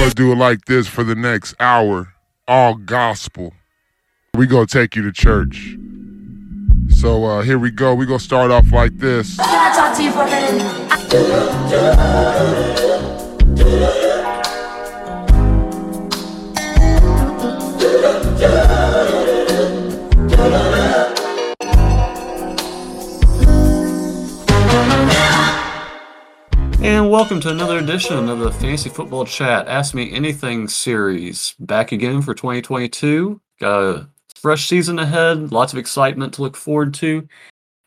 gonna do it like this for the next hour, all gospel. We gonna take you to church. So uh, here we go. We gonna start off like this. Can I talk to you for a minute? And welcome to another edition of the Fantasy Football Chat Ask Me Anything series. Back again for 2022. Got a fresh season ahead, lots of excitement to look forward to.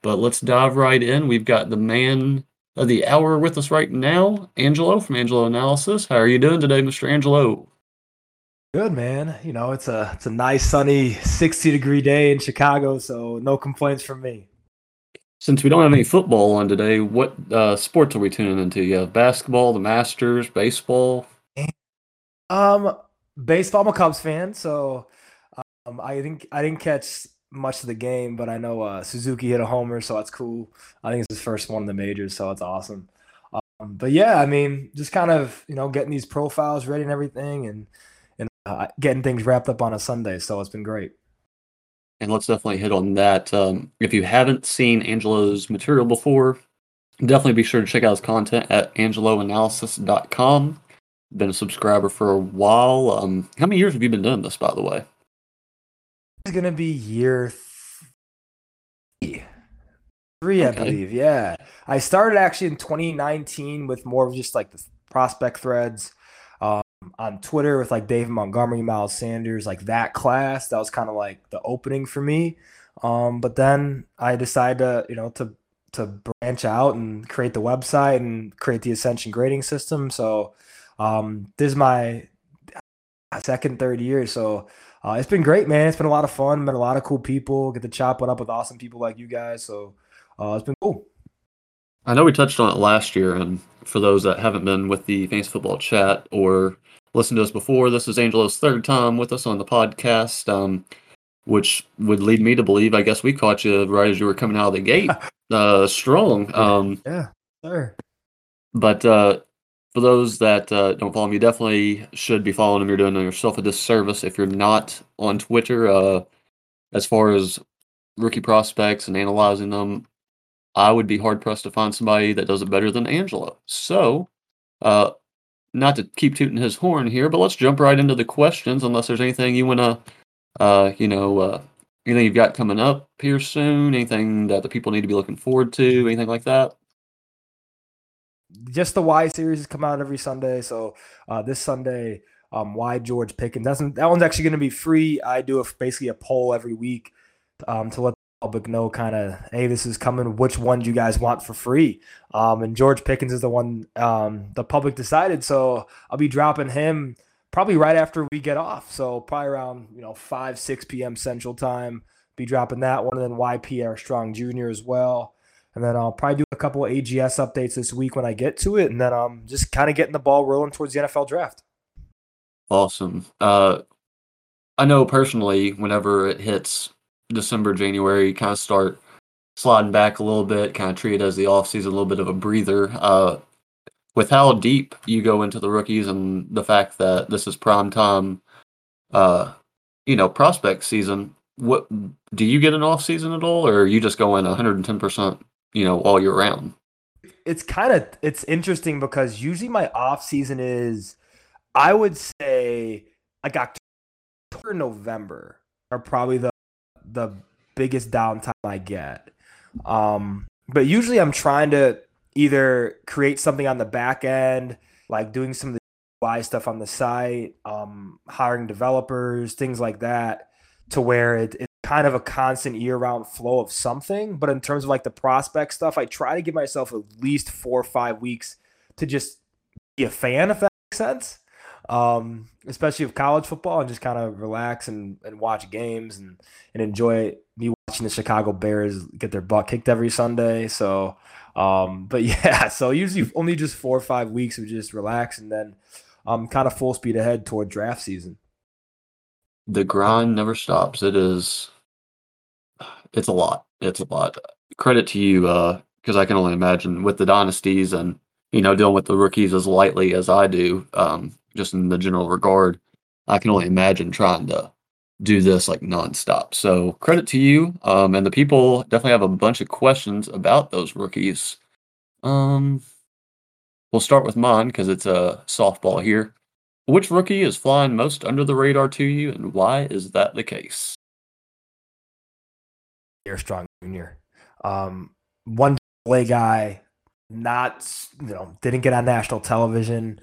But let's dive right in. We've got the man of the hour with us right now, Angelo from Angelo Analysis. How are you doing today, Mr. Angelo? Good man. You know, it's a it's a nice sunny 60 degree day in Chicago, so no complaints from me. Since we don't have any football on today, what uh, sports are we tuning into? Have basketball, the Masters, baseball. Um, baseball. I'm a Cubs fan, so um, I think I didn't catch much of the game, but I know uh, Suzuki hit a homer, so that's cool. I think it's his first one in the majors, so it's awesome. Um, but yeah, I mean, just kind of you know getting these profiles ready and everything, and and uh, getting things wrapped up on a Sunday, so it's been great and let's definitely hit on that. Um, if you haven't seen Angelo's material before, definitely be sure to check out his content at angeloanalysis.com. Been a subscriber for a while. Um, how many years have you been doing this, by the way? It's gonna be year three, three, okay. I believe. Yeah, I started actually in 2019 with more of just like the prospect threads on Twitter with like David Montgomery, Miles Sanders, like that class. That was kind of like the opening for me. Um, but then I decided to, you know, to to branch out and create the website and create the Ascension grading system. So um, this is my second, third year. So uh, it's been great, man. It's been a lot of fun. Met a lot of cool people. Get to chop it up with awesome people like you guys. So uh, it's been cool. I know we touched on it last year, and for those that haven't been with the Fantasy Football Chat or listened to us before, this is Angelo's third time with us on the podcast, um, which would lead me to believe, I guess we caught you right as you were coming out of the gate, uh, strong. Um, yeah, sure. But uh, for those that uh, don't follow me, definitely should be following him. You're doing yourself a disservice if you're not on Twitter. Uh, as far as rookie prospects and analyzing them, I would be hard pressed to find somebody that does it better than Angelo. So, uh, not to keep tooting his horn here, but let's jump right into the questions. Unless there's anything you want to, uh, you know, uh, anything you've got coming up here soon, anything that the people need to be looking forward to, anything like that. Just the Y series come out every Sunday. So uh, this Sunday, um, why George Pickens? That's that one's actually going to be free. I do a, basically a poll every week um, to let public know kind of, hey, this is coming. Which one do you guys want for free? Um, and George Pickens is the one um, the public decided. So I'll be dropping him probably right after we get off. So probably around you know five six p.m. Central Time. Be dropping that one, and then YP Strong Jr. as well. And then I'll probably do a couple of AGS updates this week when I get to it, and then um just kind of getting the ball rolling towards the NFL draft. Awesome. Uh, I know personally, whenever it hits December, January, kind of start sliding back a little bit, kind of treat it as the offseason, a little bit of a breather. Uh, with how deep you go into the rookies and the fact that this is prime time, uh, you know, prospect season, what do you get an off season at all, or are you just going 110 percent, you know, all year round? It's kind of it's interesting because usually my off season is, I would say, like October, November are probably the the biggest downtime I get. Um, but usually I'm trying to either create something on the back end, like doing some of the UI stuff on the site, um, hiring developers, things like that, to where it, it's kind of a constant year-round flow of something. But in terms of like the prospect stuff, I try to give myself at least four or five weeks to just be a fan, if that makes sense um, especially of college football, and just kind of relax and, and watch games and, and enjoy me watching the Chicago Bears get their butt kicked every Sunday. So, um, but yeah, so usually only just four or five weeks of just relax and then um, kind of full speed ahead toward draft season. The grind never stops. It is, it's a lot. It's a lot. Credit to you, uh, because uh, I can only imagine with the dynasties and you know dealing with the rookies as lightly as I do. Um, just in the general regard. I can only imagine trying to do this like nonstop. So credit to you. Um, and the people definitely have a bunch of questions about those rookies. Um, we'll start with mine because it's a softball here. Which rookie is flying most under the radar to you, and why is that the case? Pierre Strong Jr. Um, one play guy, not you know, didn't get on national television.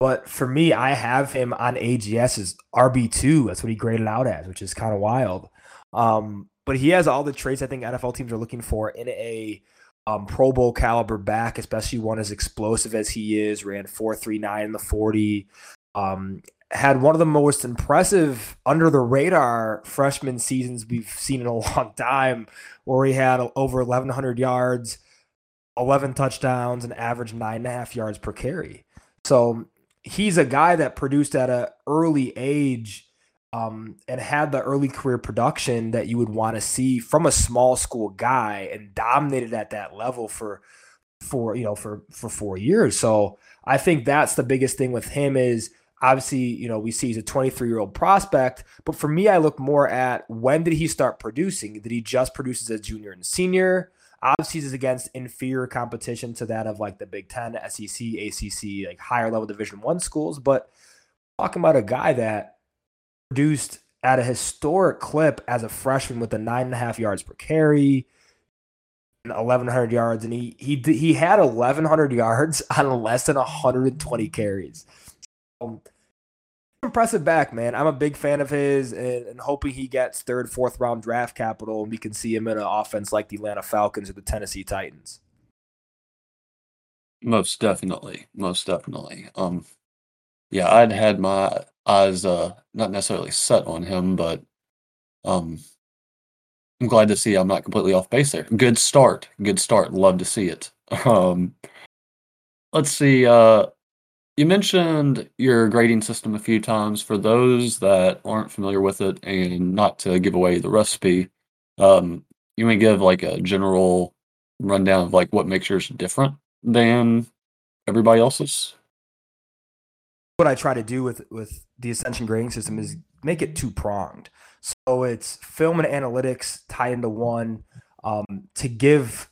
But for me, I have him on AGS as RB2. That's what he graded out as, which is kind of wild. Um, but he has all the traits I think NFL teams are looking for in a um, Pro Bowl caliber back, especially one as explosive as he is. Ran 4.39 in the 40. Um, had one of the most impressive under the radar freshman seasons we've seen in a long time, where he had over 1,100 yards, 11 touchdowns, and average nine and a half yards per carry. So he's a guy that produced at an early age um, and had the early career production that you would want to see from a small school guy and dominated at that level for for you know for for four years. So I think that's the biggest thing with him is obviously you know we see he's a 23 year old prospect, but for me I look more at when did he start producing? Did he just produce as a junior and senior? Obviously, is against inferior competition to that of like the Big Ten, SEC, ACC, like higher level Division One schools. But talking about a guy that produced at a historic clip as a freshman with a nine and a half yards per carry, 1100 yards, and he he he had 1100 yards on less than 120 carries. Um, impressive back, man. I'm a big fan of his and, and, hoping he gets third, fourth round draft capital and we can see him in an offense like the Atlanta Falcons or the Tennessee Titans. Most definitely. Most definitely. Um yeah, I'd had my eyes uh not necessarily set on him, but um I'm glad to see I'm not completely off base there. Good start. Good start. Love to see it. Um let's see, uh you mentioned your grading system a few times. For those that aren't familiar with it, and not to give away the recipe, um, you may give like a general rundown of like what makes yours different than everybody else's. What I try to do with with the Ascension grading system is make it two pronged. So it's film and analytics tied into one um, to give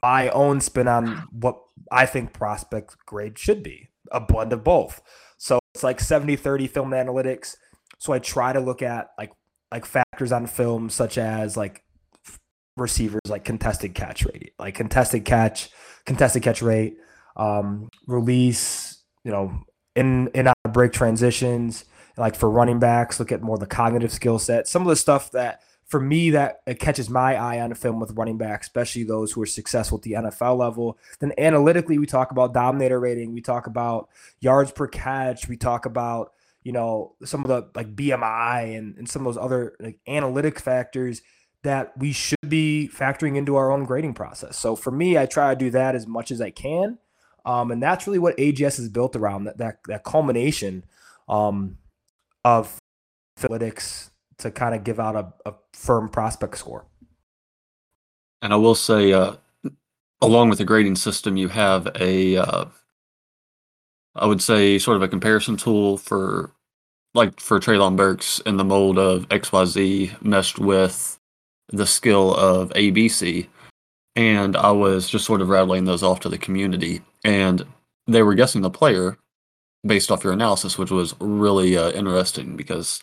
my own spin on what I think prospect grade should be a blend of both. So it's like 70 30 film analytics. So I try to look at like like factors on film such as like receivers like contested catch rate, like contested catch, contested catch rate, um, release, you know, in in out break transitions, like for running backs, look at more the cognitive skill set, some of the stuff that for me that catches my eye on a film with running back, especially those who are successful at the NFL level. Then analytically, we talk about dominator rating, we talk about yards per catch, we talk about you know some of the like BMI and, and some of those other like analytic factors that we should be factoring into our own grading process. So for me, I try to do that as much as I can. Um, and that's really what AGS is built around that that, that culmination um, of analytics to kind of give out a, a firm prospect score. And I will say, uh, along with the grading system, you have a, uh, I would say, sort of a comparison tool for, like, for Treylon Burks in the mold of XYZ meshed with the skill of ABC. And I was just sort of rattling those off to the community. And they were guessing the player based off your analysis, which was really uh, interesting because,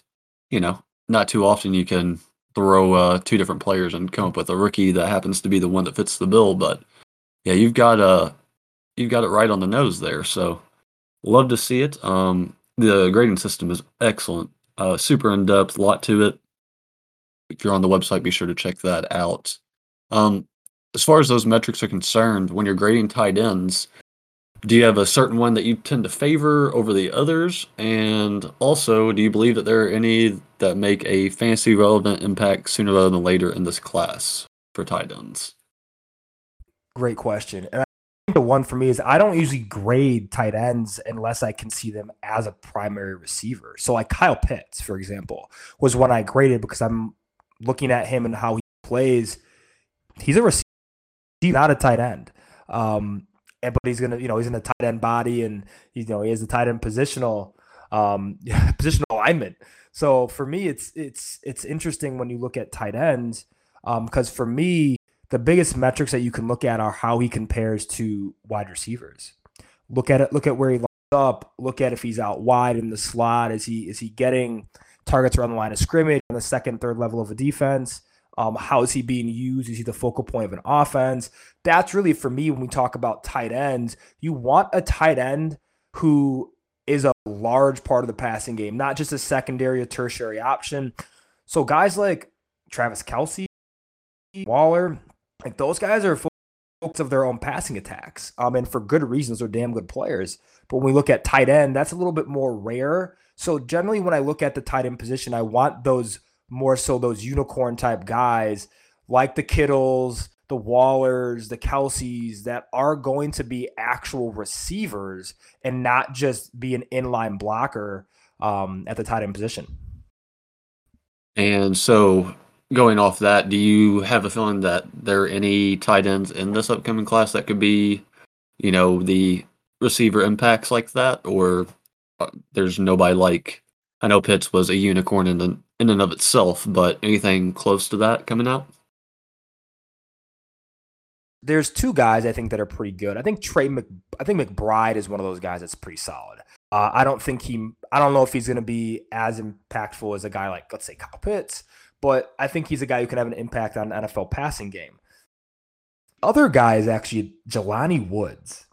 you know, not too often you can throw uh, two different players and come up with a rookie that happens to be the one that fits the bill. But yeah, you've got uh you've got it right on the nose there. So love to see it. Um, the grading system is excellent, uh, super in depth, a lot to it. If you're on the website, be sure to check that out. Um, as far as those metrics are concerned, when you're grading tight ends, do you have a certain one that you tend to favor over the others? And also, do you believe that there are any that make a fantasy relevant impact sooner rather than later in this class for tight ends? Great question. And I think the one for me is I don't usually grade tight ends unless I can see them as a primary receiver. So, like Kyle Pitts, for example, was one I graded because I'm looking at him and how he plays. He's a receiver, he's not a tight end. Um, and but he's gonna, you know, he's in the tight end body, and you know he has the tight end positional um, positional alignment. So for me, it's it's it's interesting when you look at tight ends because um, for me, the biggest metrics that you can look at are how he compares to wide receivers. Look at it. Look at where he lines up. Look at if he's out wide in the slot. Is he is he getting targets around the line of scrimmage on the second, third level of a defense? Um, how is he being used? Is he the focal point of an offense? That's really for me when we talk about tight ends. You want a tight end who is a large part of the passing game, not just a secondary or tertiary option. So guys like Travis Kelce, Waller, like those guys are focused of their own passing attacks. Um, and for good reasons, they're damn good players. But when we look at tight end, that's a little bit more rare. So generally, when I look at the tight end position, I want those more so those unicorn type guys like the Kittles, the Wallers, the Kelces that are going to be actual receivers and not just be an inline blocker um, at the tight end position. And so, going off that, do you have a feeling that there are any tight ends in this upcoming class that could be, you know, the receiver impacts like that, or uh, there's nobody like? I know Pitts was a unicorn in the, in and of itself, but anything close to that coming out? There's two guys I think that are pretty good. I think Trey Mc, I think McBride is one of those guys that's pretty solid. Uh, I don't think he, I don't know if he's going to be as impactful as a guy like, let's say, Kyle Pitts, but I think he's a guy who can have an impact on an NFL passing game. Other guy is actually Jelani Woods.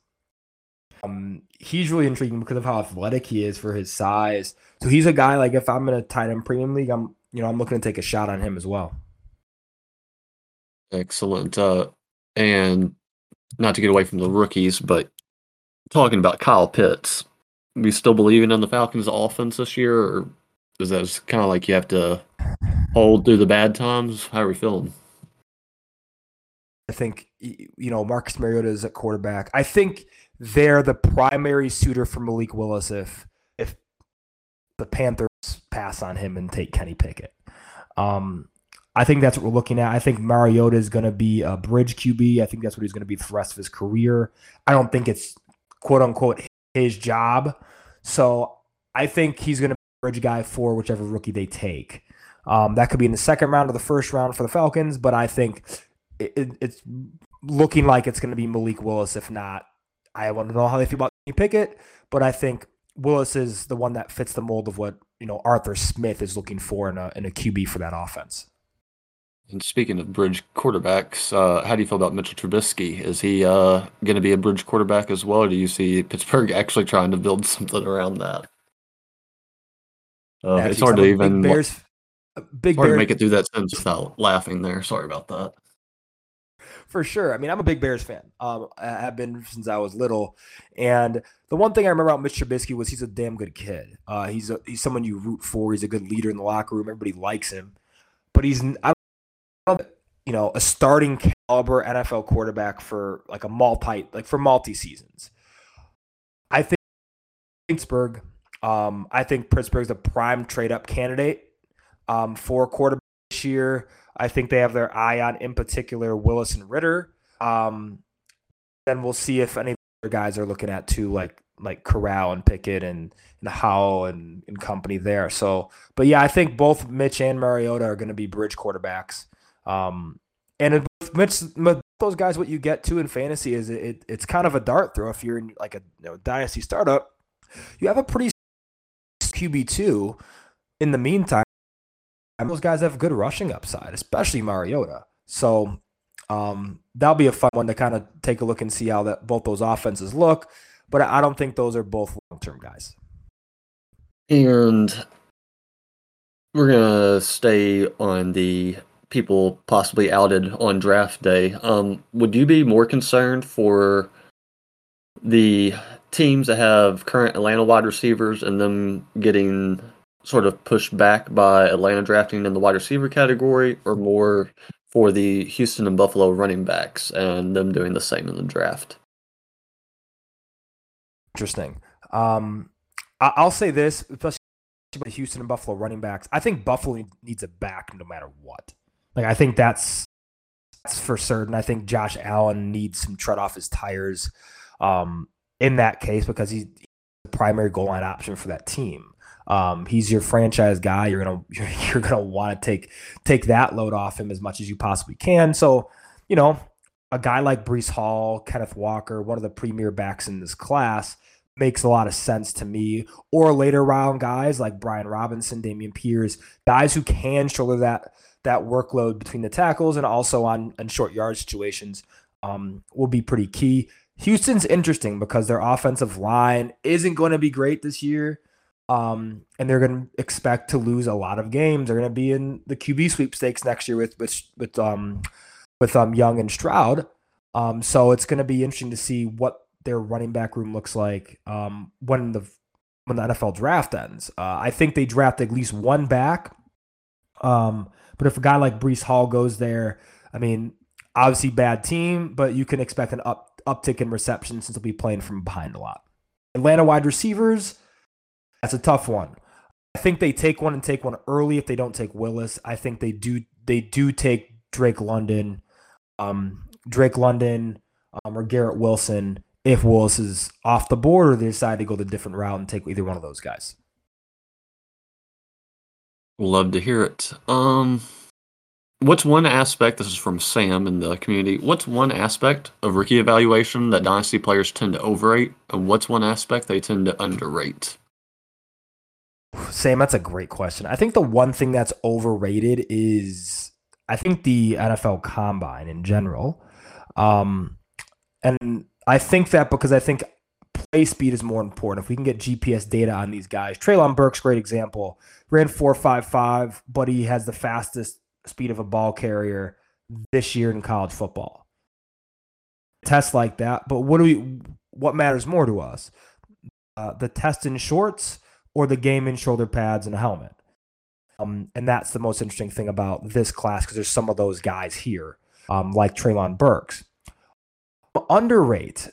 Um, he's really intriguing because of how athletic he is for his size. So he's a guy like if I'm in a tight end premium league, I'm you know I'm looking to take a shot on him as well. Excellent. Uh, and not to get away from the rookies, but talking about Kyle Pitts, we still believing in the Falcons' offense this year, or is that kind of like you have to hold through the bad times? How are we feeling? I think you know Marcus Mariota is at quarterback. I think they're the primary suitor for Malik Willis if if the Panthers pass on him and take Kenny Pickett. Um, I think that's what we're looking at. I think Mariota is going to be a bridge QB. I think that's what he's going to be for the rest of his career. I don't think it's quote unquote his job. So I think he's going to be a bridge guy for whichever rookie they take. Um, that could be in the second round or the first round for the Falcons, but I think it, it, it's looking like it's going to be Malik Willis. If not, I want to know how they feel about Pickett, but I think Willis is the one that fits the mold of what you know Arthur Smith is looking for in a in a QB for that offense. And speaking of bridge quarterbacks, uh, how do you feel about Mitchell Trubisky? Is he uh, going to be a bridge quarterback as well, or do you see Pittsburgh actually trying to build something around that? Uh, it's hard to even big Bears, big hard Bears, to make it through that sentence without laughing. There, sorry about that. For sure. I mean, I'm a big Bears fan. Um, I've been since I was little, and the one thing I remember about Mitch Trubisky was he's a damn good kid. Uh, he's a, he's someone you root for. He's a good leader in the locker room. Everybody likes him, but he's I you know, a starting caliber NFL quarterback for like a multi like for multi seasons. I think Pittsburgh. Um, I think Pittsburgh's a prime trade up candidate um, for quarterback this year. I think they have their eye on, in particular, Willis and Ridder. Um, then we'll see if any other guys are looking at too, like like Corral and Pickett and, and Howell and, and company there. So, but yeah, I think both Mitch and Mariota are going to be bridge quarterbacks. Um, and with, those guys, what you get to in fantasy is it, it, it's kind of a dart throw. If you're in like a you know, dynasty startup, you have a pretty QB two. In the meantime, those guys have good rushing upside, especially Mariota. So um, that'll be a fun one to kind of take a look and see how that both those offenses look. But I don't think those are both long term guys. And we're gonna stay on the people possibly outed on draft day. Um, would you be more concerned for the teams that have current Atlanta wide receivers and them getting sort of pushed back by Atlanta drafting in the wide receiver category, or more for the Houston and Buffalo running backs and them doing the same in the draft? Interesting. Um, I'll say this, especially the Houston and Buffalo running backs. I think Buffalo needs a back no matter what. Like I think that's that's for certain. I think Josh Allen needs some tread off his tires. um, in that case because he's the primary goal line option for that team. Um, he's your franchise guy. You're gonna you're, you're gonna want to take take that load off him as much as you possibly can. So, you know, a guy like Breece Hall, Kenneth Walker, one of the premier backs in this class, makes a lot of sense to me. Or later round guys like Brian Robinson, Dameon Pierce, guys who can shoulder that that workload between the tackles and also on, on short yard situations um, will be pretty key. Houston's interesting because their offensive line isn't going to be great this year. Um, and they're going to expect to lose a lot of games. They're going to be in the QB sweepstakes next year with with with um with um Young and Stroud. Um, so it's going to be interesting to see what their running back room looks like um when the when the NFL draft ends. Uh, I think they draft at least one back. Um, but if a guy like Breece Hall goes there, I mean, obviously bad team, but you can expect an up uptick in reception since they'll be playing from behind a lot. Atlanta wide receivers, that's a tough one. I think they take one and take one early if they don't take Willis. I think they do they do take Drake London, um, Drake London, um, or Garrett Wilson if Willis is off the board or they decide to go the different route and take either one of those guys. Love to hear it. Um, what's one aspect? This is from Sam in the community. What's one aspect of rookie evaluation that dynasty players tend to overrate, and what's one aspect they tend to underrate? Sam, that's a great question. I think the one thing that's overrated is I think the NFL Combine in general, um, and I think that because I think play speed is more important. If we can get GPS data on these guys, Treylon Burks great example, ran four five five, but he has the fastest speed of a ball carrier this year in college football. Tests like that, but what do we? What matters more to us? Uh, the test in shorts or the game in shoulder pads and a helmet? Um, and that's the most interesting thing about this class because there's some of those guys here, um, like Treylon Burks. Underrate.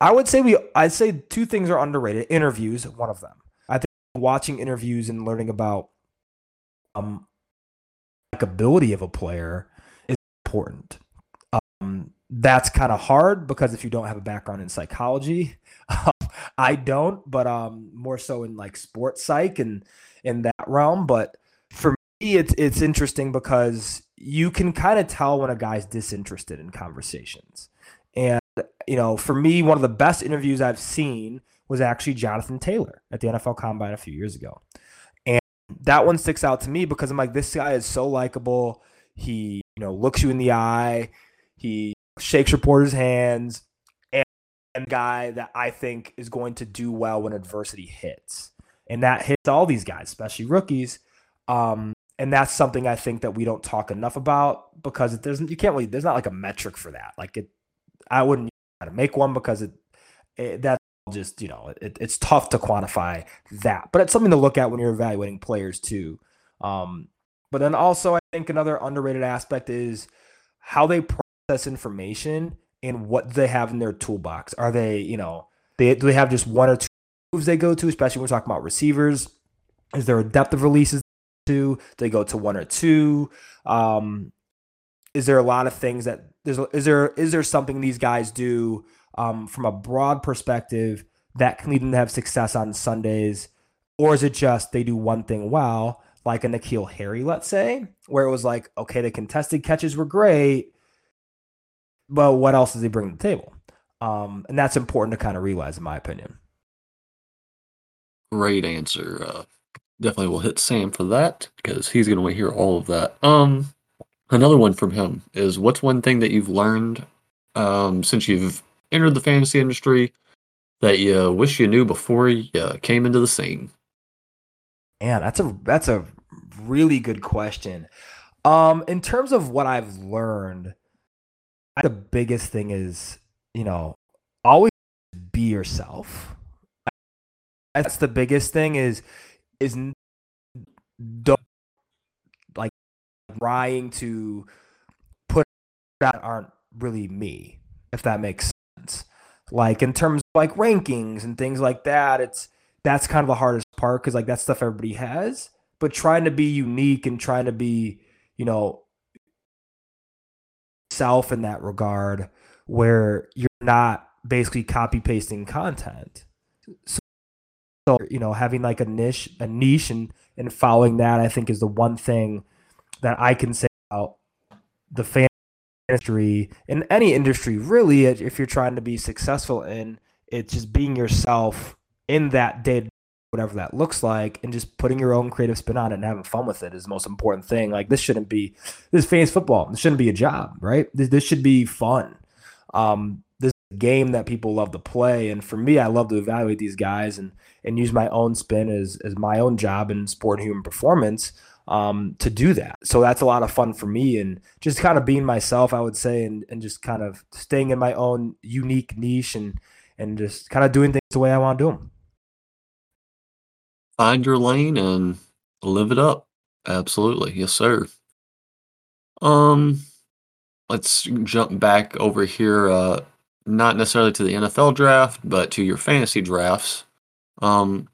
I would say we. I'd say two things are underrated. Interviews, one of them. I think watching interviews and learning about um ability of a player is important. Um, that's kind of hard because if you don't have a background in psychology, I don't, but um, more so in like sports psych and in that realm. But for me, it's it's interesting because you can kind of tell when a guy's disinterested in conversations. You know, for me, one of the best interviews I've seen was actually Jonathan Taylor at the NFL Combine a few years ago And that one sticks out to me because I'm like, this guy is so likable. He, you know, looks you in the eye. He shakes reporters' hands, and, and guy that I think is going to do well when adversity hits, and that hits all these guys, especially rookies. Um, and that's something I think that we don't talk enough about because it doesn't. You can't really. There's not like a metric for that. Like it, I wouldn't try to make one because it, it that just you know it, it's tough to quantify that but it's something to look at when you're evaluating players too. Um, but then also i think another underrated aspect is how they process information and what they have in their toolbox. Are they you know they do they have just one or two moves they go to especially when we're talking about receivers? Is there a depth of releases to? They go to one or two? Um, is there a lot of things that is there is there something these guys do um, from a broad perspective that can lead them to have success on Sundays? Or is it just they do one thing well, like a N'Keal Harry, let's say, where it was like, okay, the contested catches were great, but what else does he bring to the table? Um, and that's important to kind of realize, in my opinion. Great answer. Uh, definitely will hit Sam for that because he's going to hear all of that. Um, another one from him is what's one thing that you've learned um, since you've entered the fantasy industry that you wish you knew before you came into the scene? Man, that's a that's a really good question. Um, in terms of what I've learned, the biggest thing is, you know, always be yourself. That's the biggest thing is is don't trying to put that aren't really me, if that makes sense. like in terms of like rankings and things like that, it's that's kind of the hardest part because like that's stuff everybody has. But trying to be unique and trying to be, you know, self in that regard where you're not basically copy pasting content. So, so you know, having like a niche, a niche, and and following that, I think is the one thing that I can say about the fan industry in any industry really if you're trying to be successful in it's just being yourself in that day whatever that looks like and just putting your own creative spin on it and having fun with it is the most important thing. Like this shouldn't be this is fans football this shouldn't be a job right? This, this should be fun. Um this game that people love to play and for me i love to evaluate these guys and and use my own spin as as my own job in sport and human performance um, to do that. So that's a lot of fun for me and just kind of being myself, I would say, and, and just kind of staying in my own unique niche and and just kind of doing things the way I want to do them. Find your lane and live it up. Absolutely. Yes, sir. Um, let's jump back over here. Uh, not necessarily to the NFL draft, but to your fantasy drafts. Um,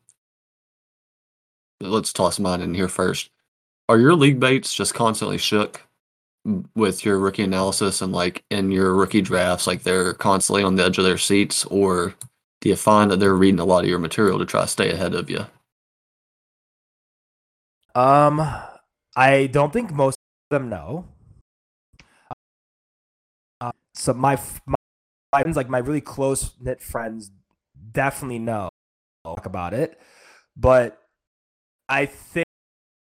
let's toss mine in here first are your league mates just constantly shook with your rookie analysis and like in your rookie drafts like they're constantly on the edge of their seats or do you find that they're reading a lot of your material to try to stay ahead of you? Um i don't think most of them know. Uh, so my, my friends like my really close knit friends definitely know about it but i think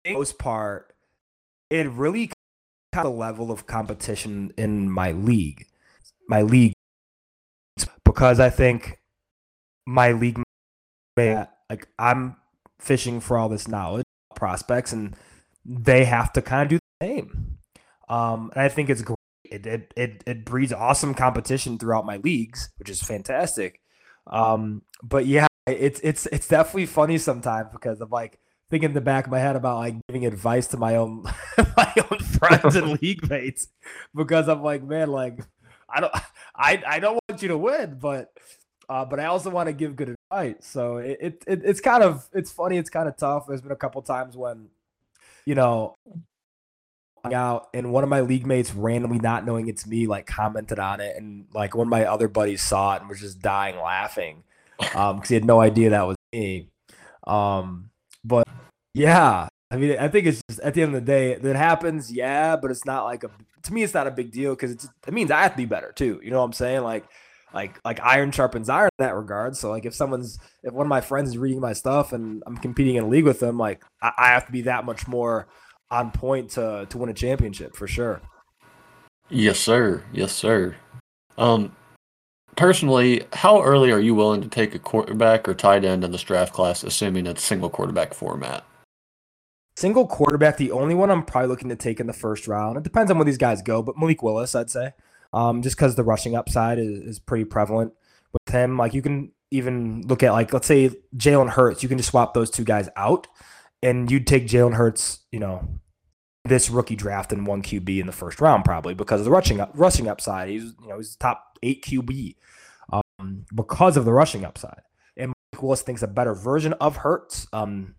most part, it really kind of level of competition in my league, my league, because I think my league, like I'm fishing for all this knowledge, prospects, and they have to kind of do the same. Um, and I think it's great. It, it, it, it breeds awesome competition throughout my leagues, which is fantastic. Um, but yeah, it's it's it's definitely funny sometimes because of like thinking in the back of my head about like giving advice to my own my own friends and league mates because I'm like, man, like I don't I I don't want you to win, but uh, but I also want to give good advice. So it, it, it it's kind of it's funny, it's kind of tough. There's been a couple times when, you know, out and one of my league mates randomly not knowing it's me like commented on it and like one of my other buddies saw it and was just dying laughing um because he had no idea that was me um yeah, I mean, I think it's just at the end of the day, it happens, yeah, but it's not like a to me, it's not a big deal because it means I have to be better too. You know what I'm saying? Like, like, like iron sharpens iron in that regard. So, like, if someone's if one of my friends is reading my stuff and I'm competing in a league with them, like, I, I have to be that much more on point to to win a championship for sure. Yes, sir. Yes, sir. Um, personally, how early are you willing to take a quarterback or tight end in this draft class, assuming it's single quarterback format? Single quarterback, the only one I'm probably looking to take in the first round. It depends on where these guys go, but Malik Willis, I'd say, um, just because the rushing upside is, is pretty prevalent with him. Like you can even look at like let's say Jalen Hurts, you can just swap those two guys out, and you'd take Jalen Hurts, you know, this rookie draft in one QB in the first round probably because of the rushing up, rushing upside. He's you know he's top eight QB um, because of the rushing upside. And Malik Willis thinks a better version of Hurts. Um,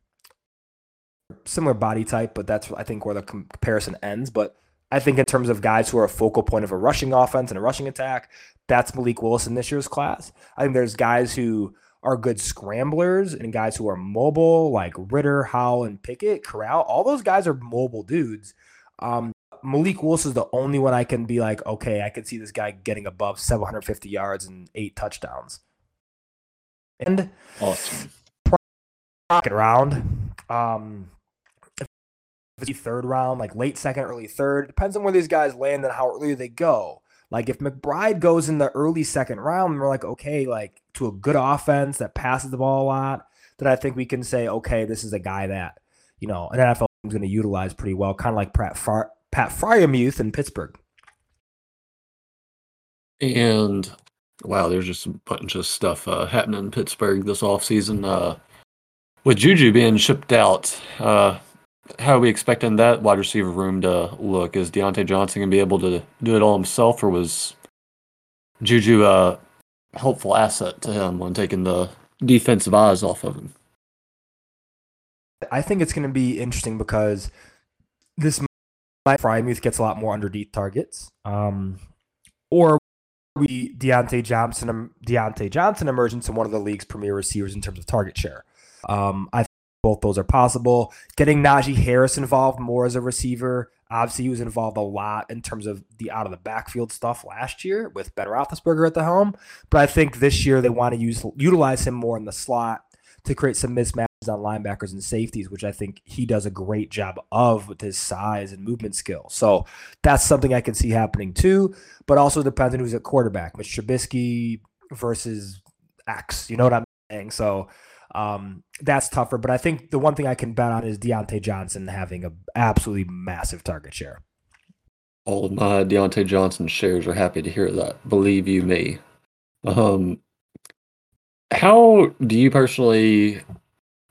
similar body type, but that's I think where the comparison ends. But I think in terms of guys who are a focal point of a rushing offense and a rushing attack, that's Malik Willis in this year's class. I think there's guys who are good scramblers and guys who are mobile, like Ridder, Howell, and Pickett, Corral. All those guys are mobile dudes. Um, Malik Willis is the only one I can be like, okay, I can see this guy getting above 750 yards and eight touchdowns. And awesome. Rocket round. Um, third round, like late second, early third. Depends on where these guys land and how early they go. Like if McBride goes in the early second round, we're like, okay, like to a good offense that passes the ball a lot, then I think we can say, okay, this is a guy that, you know, an NFL is going to utilize pretty well, kind of like Pat, Far- Pat Freiermuth in Pittsburgh. And wow, there's just a bunch of stuff uh, happening in Pittsburgh this offseason. Uh, with Juju being shipped out, uh, how are we expecting that wide receiver room to look? Is Diontae Johnson gonna be able to do it all himself, or was Juju a helpful asset to him when taking the defensive eyes off of him? I think it's going to be interesting because this Freiermuth gets a lot more underneath targets, um, or we Diontae Johnson Diontae Johnson emerges in one of the league's premier receivers in terms of target share. Um, I both those are possible. Getting Najee Harris involved more as a receiver. Obviously, he was involved a lot in terms of the out of the backfield stuff last year with Ben Roethlisberger at the helm. But I think this year they want to use utilize him more in the slot to create some mismatches on linebackers and safeties, which I think he does a great job of with his size and movement skill. So that's something I can see happening too. But also depends on who's at quarterback, Mitch Trubisky versus X. You know what I'm saying? So um, that's tougher. But I think the one thing I can bet on is Diontae Johnson having a absolutely massive target share. All of my Diontae Johnson shares are happy to hear that. Believe you me. Um, how do you personally?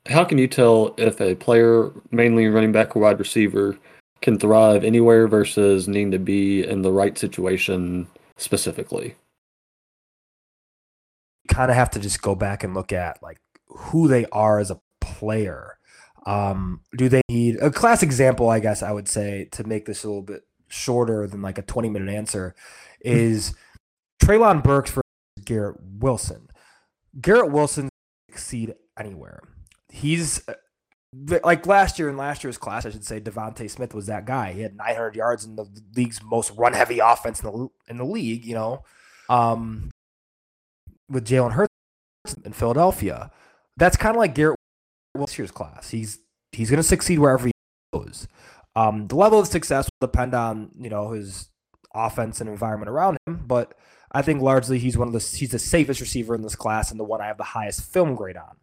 How can you tell if a player, mainly running back or wide receiver, can thrive anywhere versus needing to be in the right situation specifically? Kind of have to just go back and look at like who they are as a player. Um, do they need a class example? I guess I would say to make this a little bit shorter than like a 20 minute answer is Treylon Burks for Garrett Wilson. Garrett Wilson succeed anywhere. He's uh, like last year in last year's class, I should say DeVonta Smith was that guy. He had 900 yards in the league's most run heavy offense in the in the league. You know, um, with Jalen Hurts in Philadelphia, that's kind of like Garrett Wilson's year's class. He's he's going to succeed wherever he goes. Um, the level of success will depend on you know his offense and environment around him, but I think largely he's one of the he's the safest receiver in this class and the one I have the highest film grade on.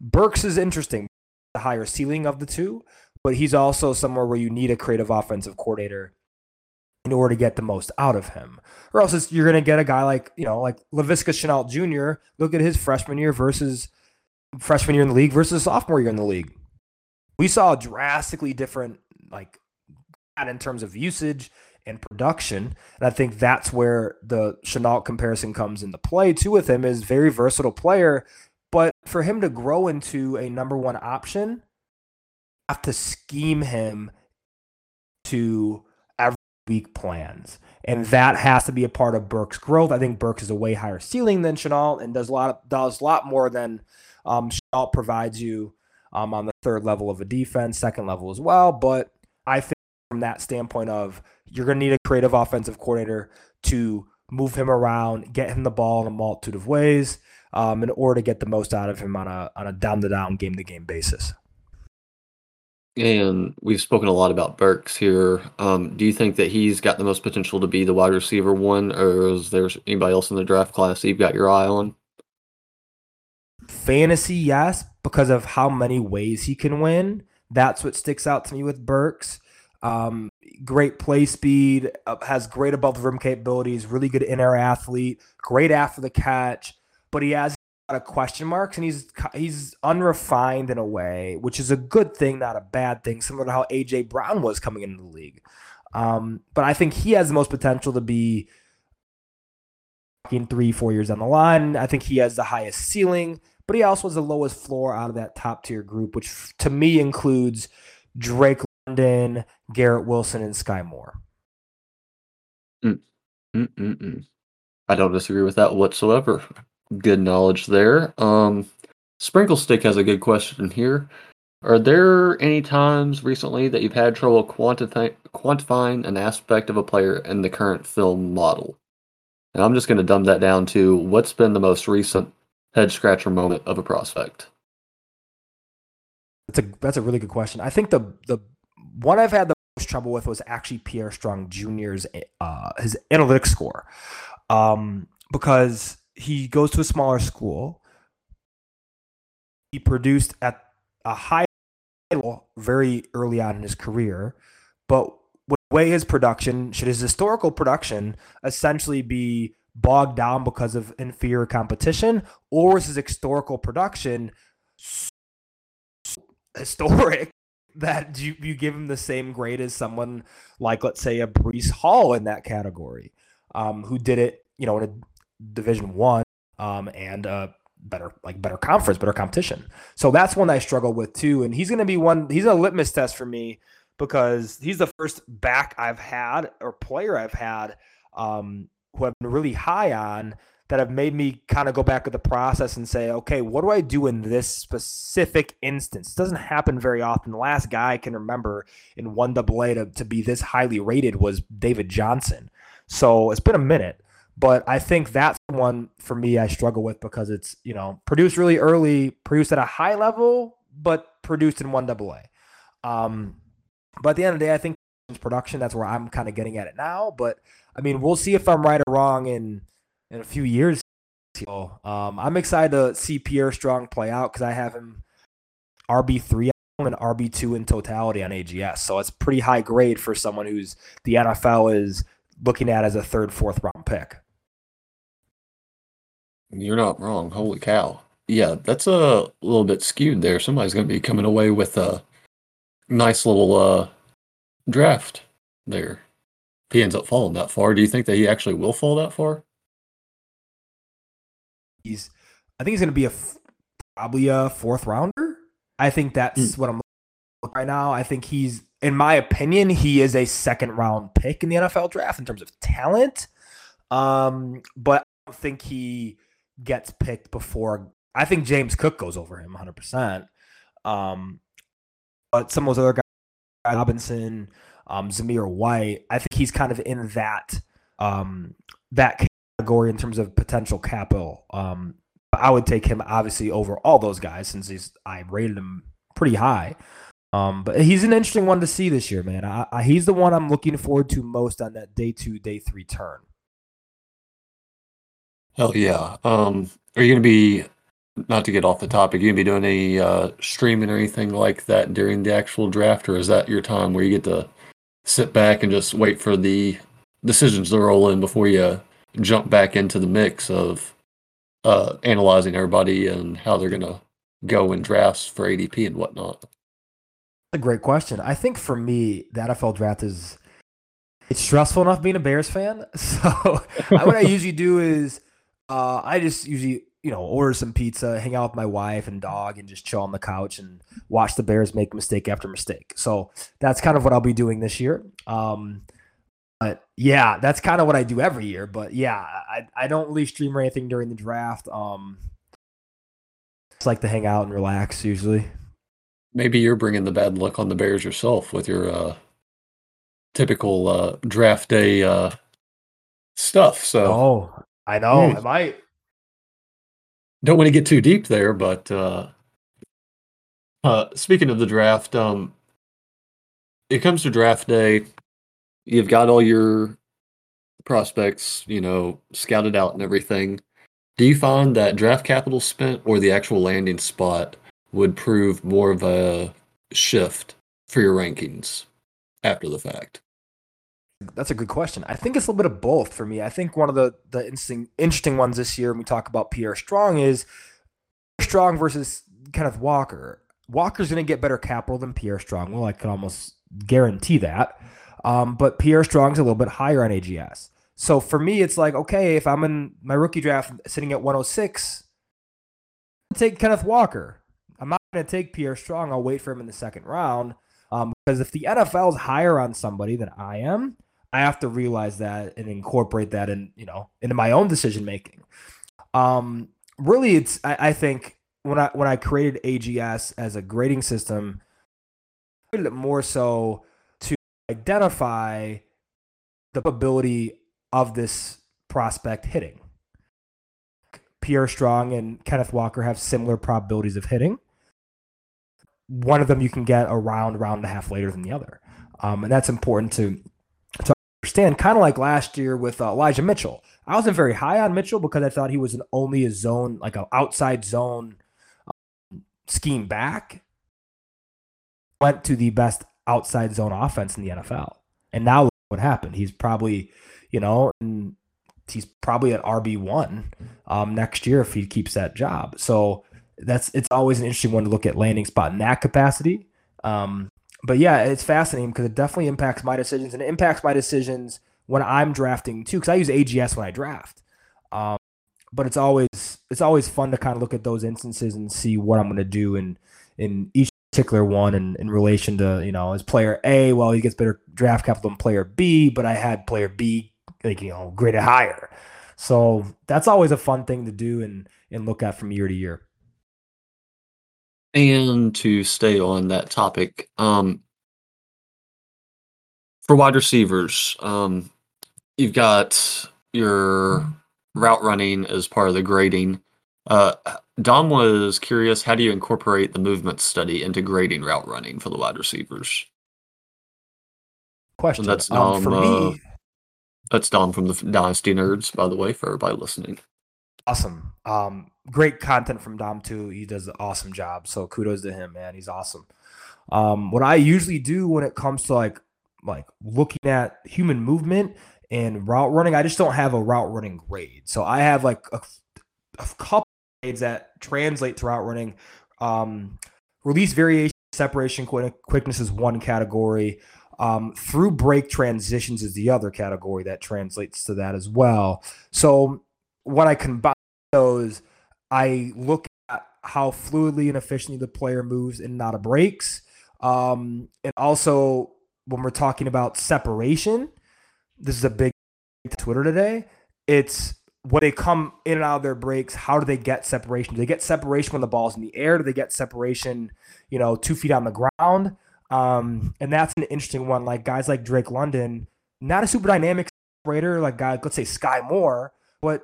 Burks is interesting, the higher ceiling of the two, but he's also somewhere where you need a creative offensive coordinator in order to get the most out of him. Or else you're going to get a guy like, you know, like Laviska Shenault Jr. Look at his freshman year versus freshman year in the league versus sophomore year in the league. We saw drastically different, like, in terms of usage and production. And I think that's where the Shenault comparison comes into play too with him is very versatile player. But for him to grow into a number one option, have to scheme him to every week plans. And that has to be a part of Burke's growth. I think Burks is a way higher ceiling than Shenault and does a lot of, does a lot more than um, Shenault provides you um, on the third level of a defense, second level as well. But I think from that standpoint of you're going to need a creative offensive coordinator to move him around, get him the ball in a multitude of ways, um, in order to get the most out of him on a on a down to down, game to game basis. And we've spoken a lot about Burks here. Um, do you think that he's got the most potential to be the wide receiver one, or is there anybody else in the draft class that you've got your eye on? Fantasy, yes, because of how many ways he can win. That's what sticks out to me with Burks. Um, great play speed, uh, has great above the rim capabilities, really good in air athlete, great after the catch, but he has a lot of question marks and he's he's unrefined in a way, which is a good thing, not a bad thing, similar to how AJ Brown was coming into the league. Um, but I think he has the most potential to be in three, four years down the line. I think he has the highest ceiling, but he also has the lowest floor out of that top tier group, which to me includes Drake London, Garrett Wilson, and Skyy Moore. Mm. Mm-mm-mm. I don't disagree with that whatsoever. Good knowledge there. Um, Sprinkle Stick has a good question here. Are there any times recently that you've had trouble quantify- quantifying an aspect of a player in the current film model? And I'm just going to dumb that down to what's been the most recent head scratcher moment of a prospect? That's a that's a really good question. I think the the one I've had the most trouble with was actually Pierre Strong Jr.'s uh, his analytics score, um, because he goes to a smaller school. He produced at a high level very early on in his career, but would weigh his production should his historical production essentially be bogged down because of inferior competition, or is his historical production so historic that you, you give him the same grade as someone like, let's say, a Breece Hall in that category, um, who did it, you know, in a Division One um, and uh, better like better conference, better competition. So that's one I struggle with too. And he's going to be one. He's a litmus test for me because he's the first back I've had or player I've had um, who I've been really high on that have made me kind of go back to the process and say, okay, what do I do in this specific instance? It doesn't happen very often. The last guy I can remember in one double A to, to be this highly rated was David Johnson. So it's been a minute. But I think that's one for me I struggle with because it's, you know, produced really early, produced at a high level, but produced in one double A. Um, but at the end of the day, I think production, that's where I'm kind of getting at it now. But I mean, we'll see if I'm right or wrong in in a few years. Um, I'm excited to see Pierre Strong play out because I have him RB three and RB two in totality on AGS. So it's pretty high grade for someone who's the NFL is looking at as a third, fourth round pick. You're not wrong. Holy cow. Yeah, that's a little bit skewed there. Somebody's going to be coming away with a nice little uh, draft there. If he ends up falling that far, do you think that he actually will fall that far? He's, I think he's going to be a probably a fourth rounder. I think that's mm. what I'm looking right now. I think he's, in my opinion, he is a second round pick in the NFL draft in terms of talent. Um, but I don't think he gets picked before. I think James Cook goes over him 100%. Um, but some of those other guys, Robinson, um, Zamir White, I think he's kind of in that um, that category in terms of potential capital. Um, I would take him obviously over all those guys since he's I rated him pretty high. Um, but he's an interesting one to see this year, man. I, I, he's the one I'm looking forward to most on that day two, day three turn. Hell yeah. Um, are you going to be, not to get off the topic, you to be doing any uh, streaming or anything like that during the actual draft, or is that your time where you get to sit back and just wait for the decisions to roll in before you jump back into the mix of uh, analyzing everybody and how they're to go in drafts for ADP and whatnot? A great question. I think for me, the NFL draft is it's stressful enough being a Bears fan. So what I usually do is uh, I just usually, you know, order some pizza, hang out with my wife and dog, and just chill on the couch and watch the Bears make mistake after mistake. So that's kind of what I'll be doing this year. Um, but yeah, that's kind of what I do every year. But yeah, I, I don't really stream or anything during the draft. Um, just like to hang out and relax usually. Maybe you're bringing the bad luck on the Bears yourself with your uh, typical uh, draft day uh, stuff. So, oh, I know. I might. Don't want to get too deep there, but uh, uh, speaking of the draft, um, it comes to draft day. You've got all your prospects, you know, scouted out and everything. Do you find that draft capital spent or the actual landing spot would prove more of a shift for your rankings after the fact? That's a good question. I think it's a little bit of both for me. I think one of the the interesting interesting ones this year when we talk about Pierre Strong is Strong versus Kenneth Walker. Walker's going to get better capital than Pierre Strong. Well, I can almost guarantee that. Um, but Pierre Strong's a little bit higher on AGS. So for me, it's like, okay, if I'm in my rookie draft sitting at 106, take Kenneth Walker. I'm not going to take Pierre Strong. I'll wait for him in the second round. Um, because if the NFL is higher on somebody than I am, I have to realize that and incorporate that in, you know, into my own decision making. Um, really, it's I, I think when I when I created AGS as a grading system, more so to identify the ability of this prospect hitting. Pierre Strong and Kenneth Walker have similar probabilities of hitting. One of them you can get around round and a half later than the other, um, and that's important to understand, kind of like last year with uh, Elijah Mitchell. I wasn't very high on Mitchell because I thought he was an only a zone, like an outside zone um, scheme back. Went to the best outside zone offense in the NFL. And now look what happened. He's probably, you know, he's probably at RB1 um, next year if he keeps that job. So that's it's always an interesting one to look at landing spot in that capacity. Um, but yeah, it's fascinating because it definitely impacts my decisions and it impacts my decisions when I'm drafting too. Because I use AGS when I draft. Um, but it's always it's always fun to kind of look at those instances and see what I'm going to do in in each particular one in, in relation to you know as player A. Well, he gets better draft capital than player B, but I had player B like you know graded higher. So that's always a fun thing to do and and look at from year to year. And to stay on that topic, um, for wide receivers, um, you've got your route running as part of the grading. Uh, Dom was curious, how do you incorporate the movement study into grading route running for the wide receivers? Question. that's um, for Dom, uh, me, That's Dom from the Dynasty Nerds, by the way, for everybody listening. awesome. Um, great content from Dom too. He does an awesome job. So kudos to him, man. He's awesome. Um, what I usually do when it comes to like like looking at human movement and route running, I just don't have a route running grade. So I have like a, a couple grades that translate to route running. Um, release variation, separation, quickness is one category. Um, through break transitions is the other category that translates to that as well. So when I combine those, I look at how fluidly and efficiently the player moves and not a breaks. Um, and also when we're talking about separation, this is a big Twitter today. It's when they come in and out of their breaks, how do they get separation? Do they get separation when the ball's in the air? Do they get separation, you know, two feet on the ground? Um, and that's an interesting one. Like guys like Drake London, not a super dynamic separator, like guys, let's say Skyy Moore, but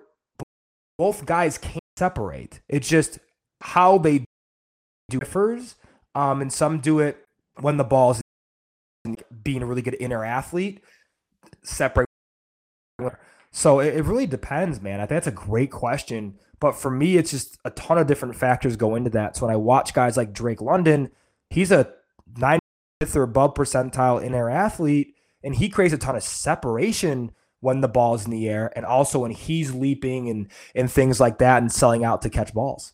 both guys can't separate. It's just how they do differs. Um, and some do it when the ball's in, being a really good inner athlete, separate. So it, it really depends, man. I think that's a great question. But for me, it's just a ton of different factors go into that. So when I watch guys like Drake London, he's a 90th or above percentile inner athlete, and he creates a ton of separation when the ball's in the air, and also when he's leaping and and things like that, and selling out to catch balls.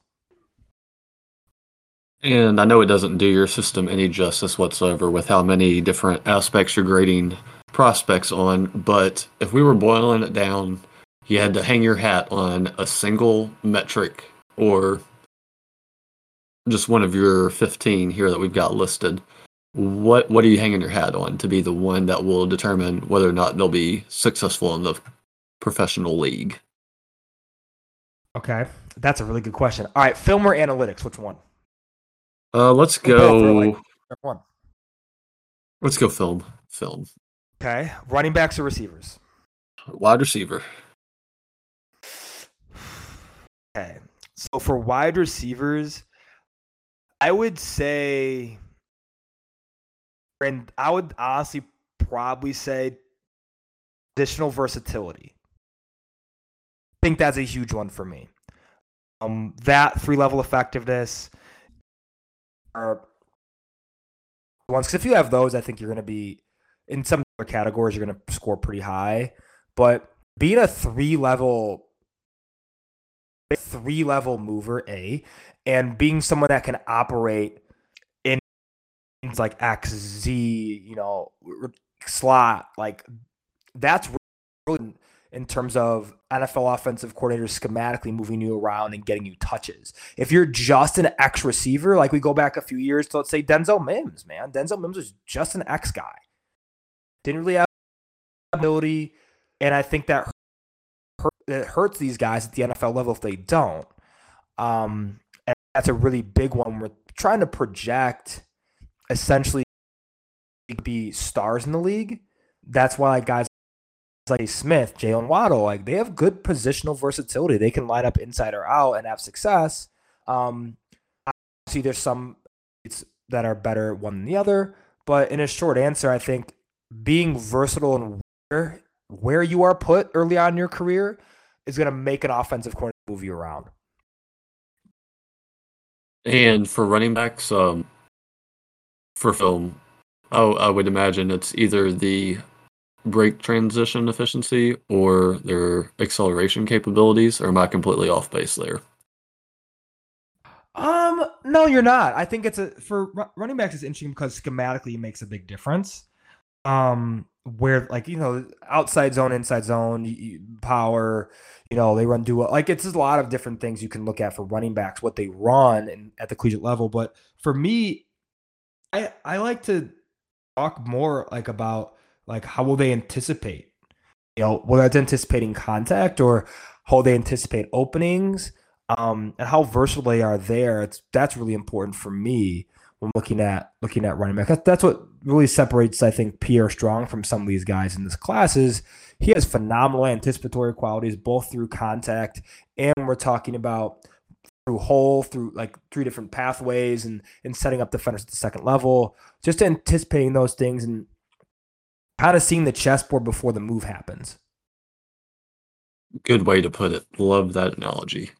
And I know it doesn't do your system any justice whatsoever with how many different aspects you're grading prospects on, but if we were boiling it down, you had to hang your hat on a single metric or just one of your 15 here that we've got listed. What what are you hanging your hat on to be the one that will determine whether or not they'll be successful in the professional league? Okay, that's a really good question. All right, film or analytics? Which one? Uh, let's Or both, or, go. like, one. let's go film. Film. Okay, running backs or receivers? Wide receiver. Okay. So for wide receivers, I would say, and I would honestly probably say additional versatility. I think that's a huge one for me. Um, that three level effectiveness are ones because if you have those, I think you're going to be in some other categories. You're going to score pretty high, but being a three level three level mover a and being someone that can operate like x z you know slot like that's really in terms of NFL offensive coordinators schematically moving you around and getting you touches. If you're just an X receiver, like we go back a few years to let's say Denzel Mims, man. Denzel Mims was just an X guy. Didn't really have ability, and I think that hurt, it hurts these guys at the NFL level if they don't. Um, and that's a really big one. We're trying to project essentially be stars in the league. That's why guys like Smith, Jalen Waddle, like they have good positional versatility. They can line up inside or out and have success. Um, see, there's some that are better one than the other, but in a short answer, I think being versatile and where where you are put early on in your career is going to make an offensive corner move you around. And for running backs, um, for film, oh, I would imagine it's either the break transition efficiency or their acceleration capabilities, or am I completely off base there? Um, no, you're not. I think it's a for running backs is interesting because schematically it makes a big difference. Um, where like you know outside zone, inside zone, power, you know they run duo. Like it's a lot of different things you can look at for running backs, what they run and at the collegiate level. But for me, I I like to talk more like about like how will they anticipate You know, whether it's anticipating contact or how they anticipate openings, um, and how versatile they are there. It's that's really important for me when looking at looking at running back. That's, that's what really separates, I think, Pierre Strong from some of these guys in this class is he has phenomenal anticipatory qualities both through contact and we're talking about through hole through like three different pathways and and setting up defenders at the second level just anticipating those things and kind of seeing the chessboard before the move happens Good way to put it. Love that analogy.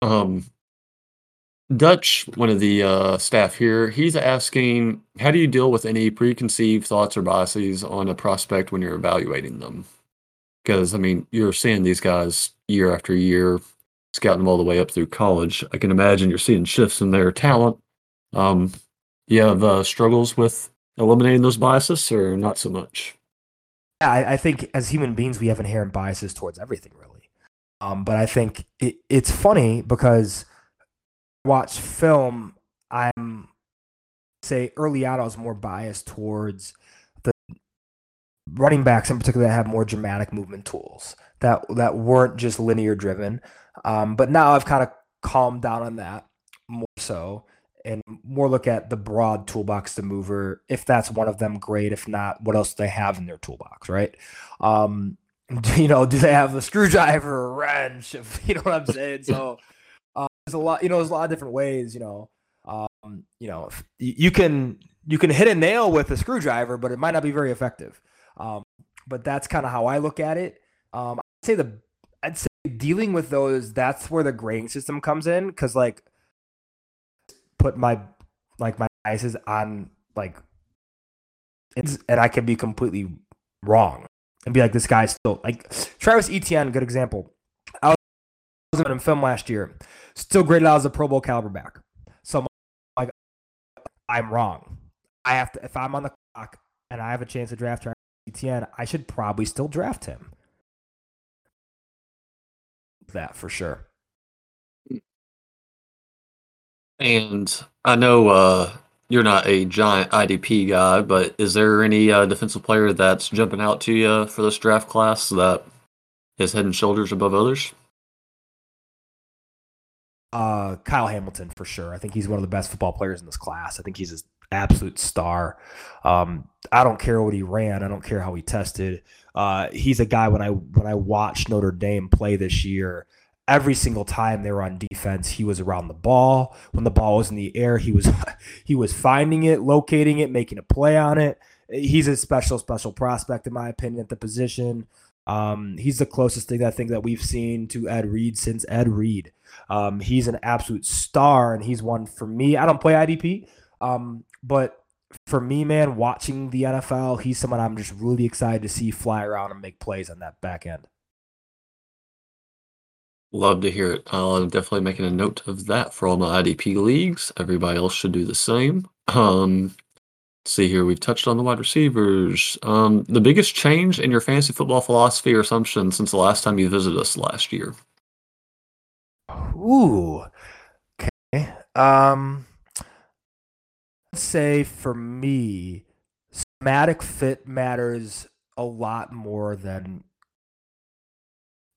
Um, Dutch, one of the uh, staff here, he's asking, how do you deal with any preconceived thoughts or biases on a prospect when you're evaluating them? Because I mean, you're seeing these guys year after year, scouting them all the way up through college. I can imagine you're seeing shifts in their talent. Um, you have uh, struggles with eliminating those biases, or not so much? Yeah, I, I think as human beings, we have inherent biases towards everything, really. Um, but I think it, it's funny because watch film, I'm say early on, I was more biased towards the running backs in particular that have more dramatic movement tools that that weren't just linear driven. Um, but now I've kind of calmed down on that more so and more look at the broad toolbox the mover. If that's one of them, great. If not, what else do they have in their toolbox, right? Um, you know, do they have a screwdriver, a wrench? You know what I'm saying? So uh, there's a lot, you know, there's a lot of different ways. You know, um, you know, you can you can hit a nail with a screwdriver, but it might not be very effective. Um, but that's kind of how I look at it. Um, say the I'd say dealing with those that's where the grading system comes in because like put my like my biases on like it's and I can be completely wrong and be like this guy's still like Travis Etienne, good example. I was in film last year, still graded out as a Pro Bowl caliber back. So I'm like I'm wrong. I have to if I'm on the clock and I have a chance to draft Travis Etienne, I should probably still draft him. That for sure. And I know uh, you're not a giant IDP guy, but is there any uh, defensive player that's jumping out to you for this draft class that is head and shoulders above others? Uh, Kyle Hamilton for sure. I think he's one of the best football players in this class. I think he's an absolute star. Um, I don't care what he ran. I don't care how he tested. Uh, he's a guy when I when I watched Notre Dame play this year every single time they were on defense, he was around the ball. When the ball was in the air, he was he was finding it, locating it, making a play on it. He's a special, special prospect in my opinion at the position. Um, he's the closest thing I think that we've seen to Ed Reed since Ed Reed. Um, he's an absolute star, and he's one for me. I don't play IDP, um, but for me, man, watching the NFL, he's someone I'm just really excited to see fly around and make plays on that back end. Love to hear it. I'm definitely making a note of that for all my IDP leagues. Everybody else should do the same. Um, see here, we've touched on the wide receivers. Um, the biggest change in your fantasy football philosophy or assumption since the last time you visited us last year? Ooh, okay. Um, say for me, schematic fit matters a lot more than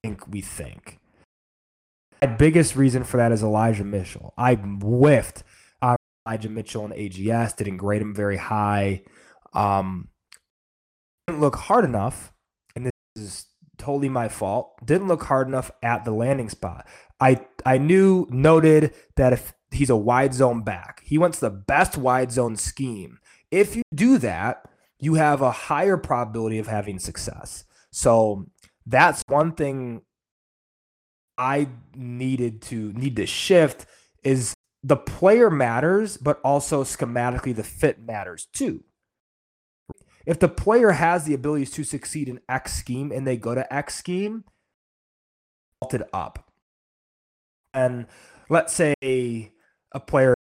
I think we think. My biggest reason for that is Elijah Mitchell. I whiffed on Elijah Mitchell in AGS, didn't grade him very high. Um, didn't look hard enough, and this is totally my fault. Didn't look hard enough at the landing spot. I I knew noted that if he's a wide zone back, he wants the best wide zone scheme. If you do that, you have a higher probability of having success. So that's one thing I needed to need to shift is the player matters, but also schematically the fit matters too. If the player has the abilities to succeed in X scheme and they go to X scheme, vaulted up. And let's say a player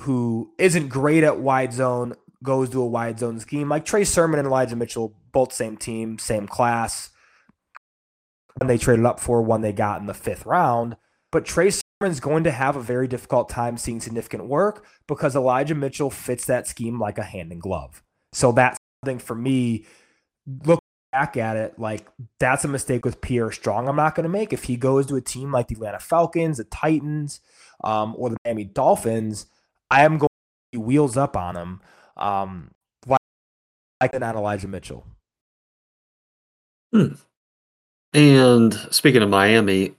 who isn't great at wide zone goes to a wide zone scheme, like Trey Sermon and Elijah Mitchell, both same team, same class one they traded up for, one they got in the fifth round. But Trey Sermon's going to have a very difficult time seeing significant work because Elijah Mitchell fits that scheme like a hand in glove. So that's something for me. Look back at it, like that's a mistake with Pierre Strong. I'm not going to make if he goes to a team like the Atlanta Falcons, the Titans, um, or the Miami Dolphins. I am going to wheels up on him, um, like, like an Elijah Mitchell. Hmm. And speaking of Miami,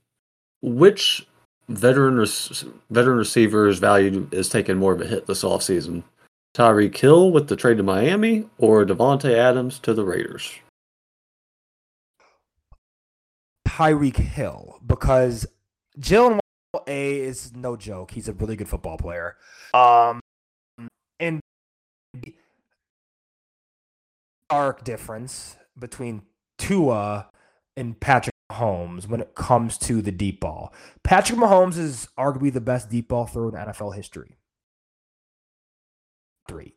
which veteran res- veteran receivers value is taking more of a hit this offseason? Tyreek Hill with the trade to Miami or Davante Adams to the Raiders? Tyreek Hill because Jalen A is no joke. He's a really good football player. Um, and arc difference between Tua and Patrick Mahomes when it comes to the deep ball. Patrick Mahomes is arguably the best deep ball thrower in NFL history. Three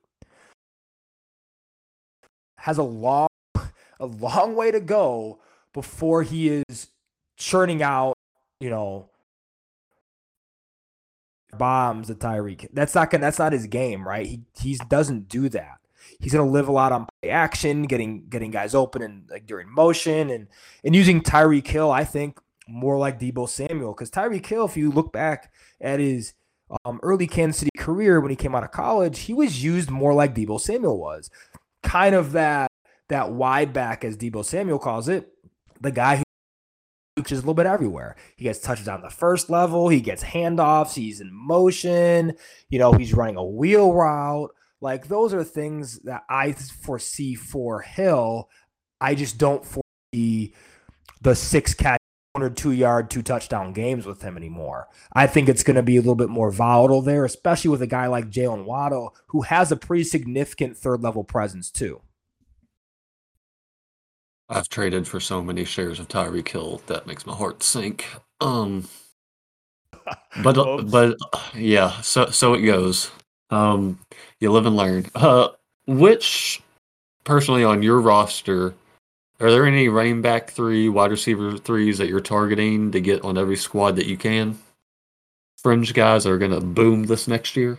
has a long, a long way to go before he is churning out, you know, bombs at Tyreek. That's not gonna, that's not his game, right? He he doesn't do that. He's gonna live a lot on action, getting getting guys open and like during motion and and using Tyreek Hill, I think more like Deebo Samuel. Because Tyreek Hill, if you look back at his um, early Kansas City career when he came out of college, he was used more like Deebo Samuel was. Kind of that that wide back, as Deebo Samuel calls it, the guy who is a little bit everywhere. He gets touches on the first level, he gets handoffs, he's in motion, you know, he's running a wheel route. Like those are things that I foresee for Hill. I just don't foresee the six catch, or two yard, two touchdown games with him anymore. I think it's going to be a little bit more volatile there, especially with a guy like Jalen Waddle, who has a pretty significant third level presence too. I've traded for so many shares of Tyreek Hill that makes my heart sink. Um, but uh, but yeah, so so it goes. Um, you live and learn. Uh, which personally on your roster, are there any running back three, wide receiver threes that you're targeting to get on every squad that you can? Fringe guys are going to boom this next year.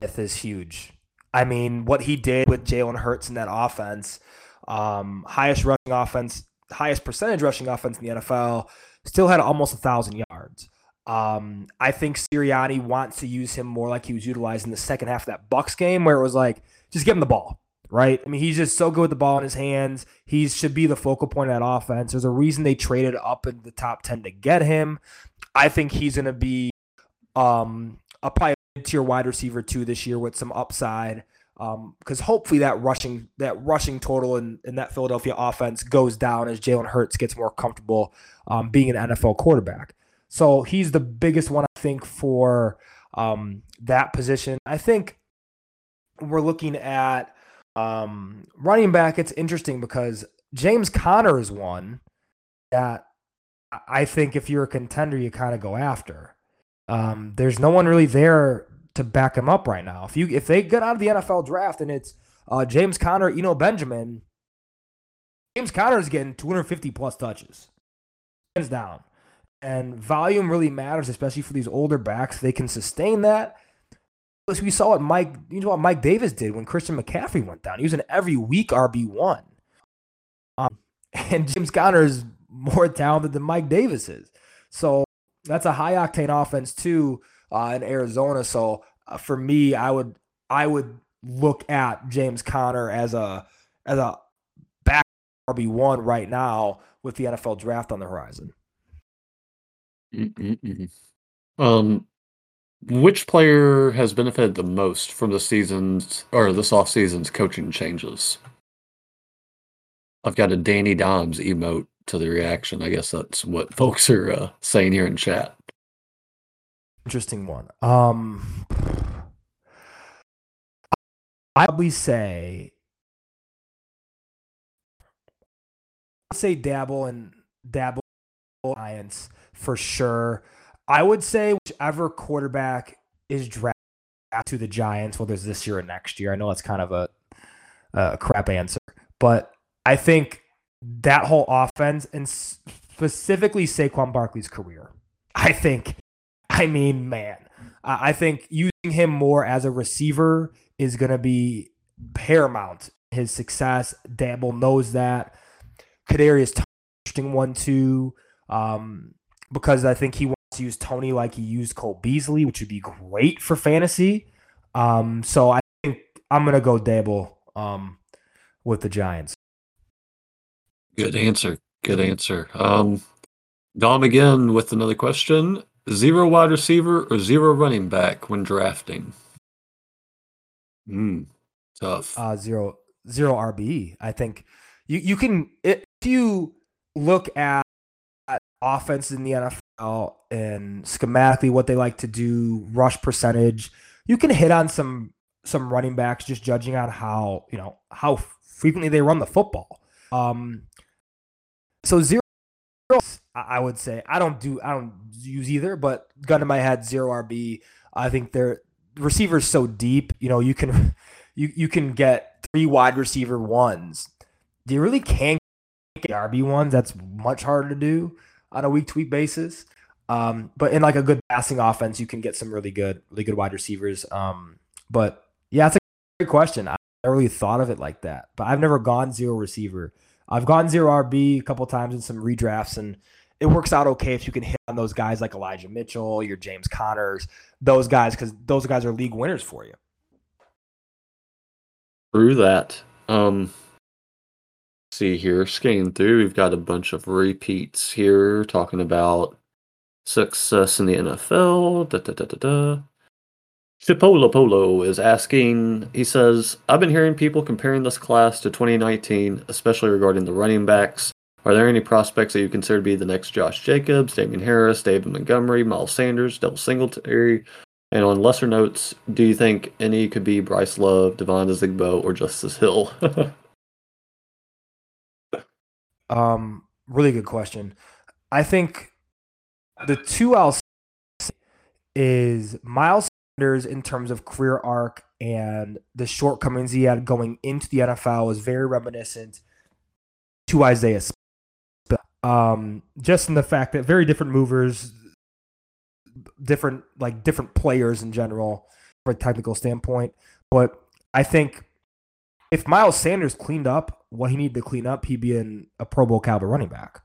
This is huge. I mean, what he did with Jalen Hurts in that offense um, highest rushing offense, highest percentage rushing offense in the NFL, still had almost a thousand yards. Um, I think Sirianni wants to use him more like he was utilized in the second half of that Bucks game, where it was like, just give him the ball, right? I mean, he's just so good with the ball in his hands. He should be the focal point of that offense. There's a reason they traded up in the top ten to get him. I think he's going to be um, a probably tier wide receiver too this year with some upside because um, hopefully that rushing that rushing total in, in that Philadelphia offense goes down as Jalen Hurts gets more comfortable um, being an NFL quarterback. So he's the biggest one I think for um, that position. I think we're looking at um, running back. It's interesting because James Conner is one that I think if you're a contender, you kind of go after. Um, there's no one really there to back him up right now. If you if they get out of the NFL draft and it's uh, James Conner, Eno Benjamin, James Conner is getting 250 plus touches, hands down. And volume really matters, especially for these older backs. They can sustain that. We saw what Mike, you know what Mike Davis did when Christian McCaffrey went down. He was an every week RB one, um, and James Conner is more talented than Mike Davis is. So that's a high octane offense too uh, in Arizona. So uh, for me, I would I would look at James Conner as a as a back RB one right now with the NFL draft on the horizon. Mm-mm-mm. Um, which player has benefited the most from the season's or this off season's coaching changes? I've got a Danny Dimes emote to the reaction. I guess that's what folks are uh, saying here in chat. Interesting one. Um, I probably say, I'd say Daboll and Daboll alliance for sure. I would say whichever quarterback is drafted to the Giants, whether it's this year or next year. I know that's kind of a, a crap answer, but I think that whole offense and specifically Saquon Barkley's career, I think I mean, man, I think using him more as a receiver is going to be paramount his success. Daboll knows that. Kadarius interesting one too, um, because I think he wants to use Toney like he used Cole Beasley, which would be great for fantasy. Um, so I think I'm gonna go Daboll um, with the Giants. Good answer. Good answer. Um, Dom again with another question: zero wide receiver or zero running back when drafting? Hmm. Tough. uh, zero zero RB. I think you you can if you look at, at offenses in the NFL and schematically what they like to do, rush percentage, you can hit on some some running backs just judging on how you know how frequently they run the football. Um, so zero, I would say I don't do I don't use either, but gun to my head, zero RB. I think they're receivers so deep. You know, you can you you can get three wide receiver ones. You really can't get RB ones. That's much harder to do on a week to week basis. Um, but in like a good passing offense, you can get some really good, really good wide receivers. Um, but yeah, it's a great question. I never really thought of it like that. But I've never gone zero receiver. I've gone zero RB a couple times in some redrafts, and it works out okay if you can hit on those guys like Elijah Mitchell, your James Connors, those guys, because those guys are league winners for you. Through that. Um see here, scanning through, we've got a bunch of repeats here talking about success in the NFL. Da, da, da, da, da. Chipola Polo is asking, he says, I've been hearing people comparing this class to 2019, especially regarding the running backs. Are there any prospects that you consider to be the next Josh Jacobs, Damien Harris, David Montgomery, Miles Sanders, Devin Singletary? And on lesser notes, do you think any could be Bryce Love, Devine Ozigbo, or Justice Hill? Um, really good question. I think the two I'll say is Miles Sanders in terms of career arc and the shortcomings he had going into the NFL was very reminiscent to Isaiah. Spiller. Um, just in the fact that very different movers, different like different players in general from a technical standpoint. But I think if Miles Sanders cleaned up what he needed to clean up, he'd be in a Pro Bowl caliber running back.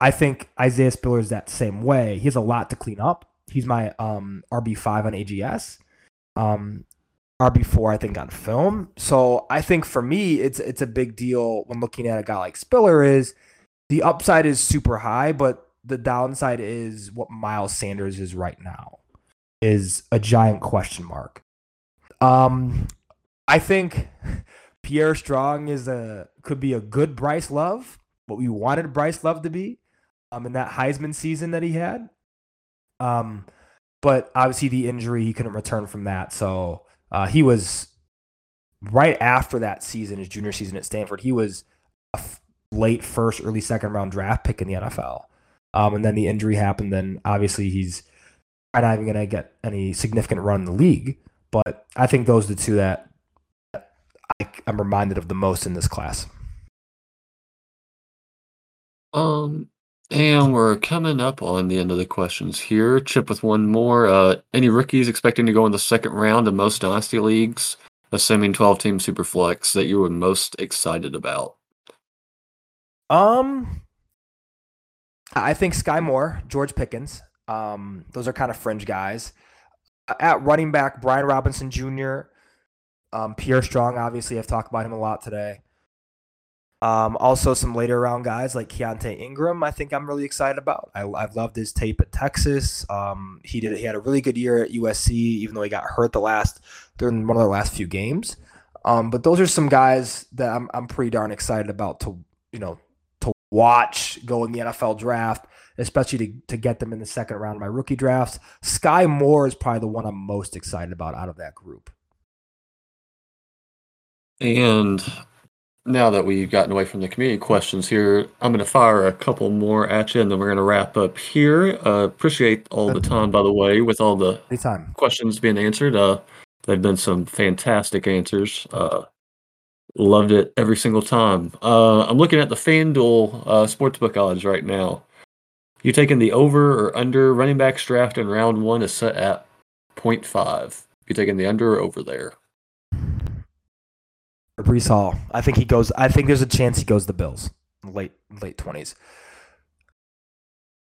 I think Isaiah Spiller is that same way. He has a lot to clean up. He's my um, RB five on AGS, um, RB four I think on film. So I think for me, it's it's a big deal when looking at a guy like Spiller. Is the upside is super high, but the downside is what Miles Sanders is right now is a giant question mark. Um, I think Pierre Strong is a could be a good Bryce Love, what we wanted Bryce Love to be, um, in that Heisman season that he had. Um, but obviously the injury he couldn't return from that, so uh, he was right after that season, his junior season at Stanford. He was late first, early second round draft pick in the NFL. Um, and then the injury happened. Then obviously he's not even going to get any significant run in the league. But I think those are the two that I, I'm reminded of the most in this class. Um, and we're coming up on the end of the questions here. Chip with one more. Uh, any rookies expecting to go in the second round of most dynasty leagues, assuming 12 team superflex, that you were most excited about? Um, I think Skyy Moore, George Pickens. Um, those are kind of fringe guys. At running back, Brian Robinson Jr., um, Pierre Strong. Obviously, I've talked about him a lot today. Um, also, some later round guys like Keaontay Ingram. I think I'm really excited about. I, I've loved his tape at Texas. Um, he did. He had a really good year at USC, even though he got hurt the last during one of the last few games. Um, but those are some guys that I'm I'm pretty darn excited about to you know watch going the NFL draft, especially to, to get them in the second round of my rookie drafts. Skyy Moore is probably the one I'm most excited about out of that group. And now that we've gotten away from the community questions here, I'm going to fire a couple more at you, and then we're going to wrap up here. Uh, appreciate all the time, by the way, with all the Anytime. questions being answered. Uh, they've been some fantastic answers. Uh, loved it every single time. Uh, I'm looking at the FanDuel uh, sportsbook odds right now. You taking the over or under running backs draft in round one is set at 0.5. You taking the under or over there? Breece Hall. I think he goes. I think there's a chance he goes the Bills late late twenties.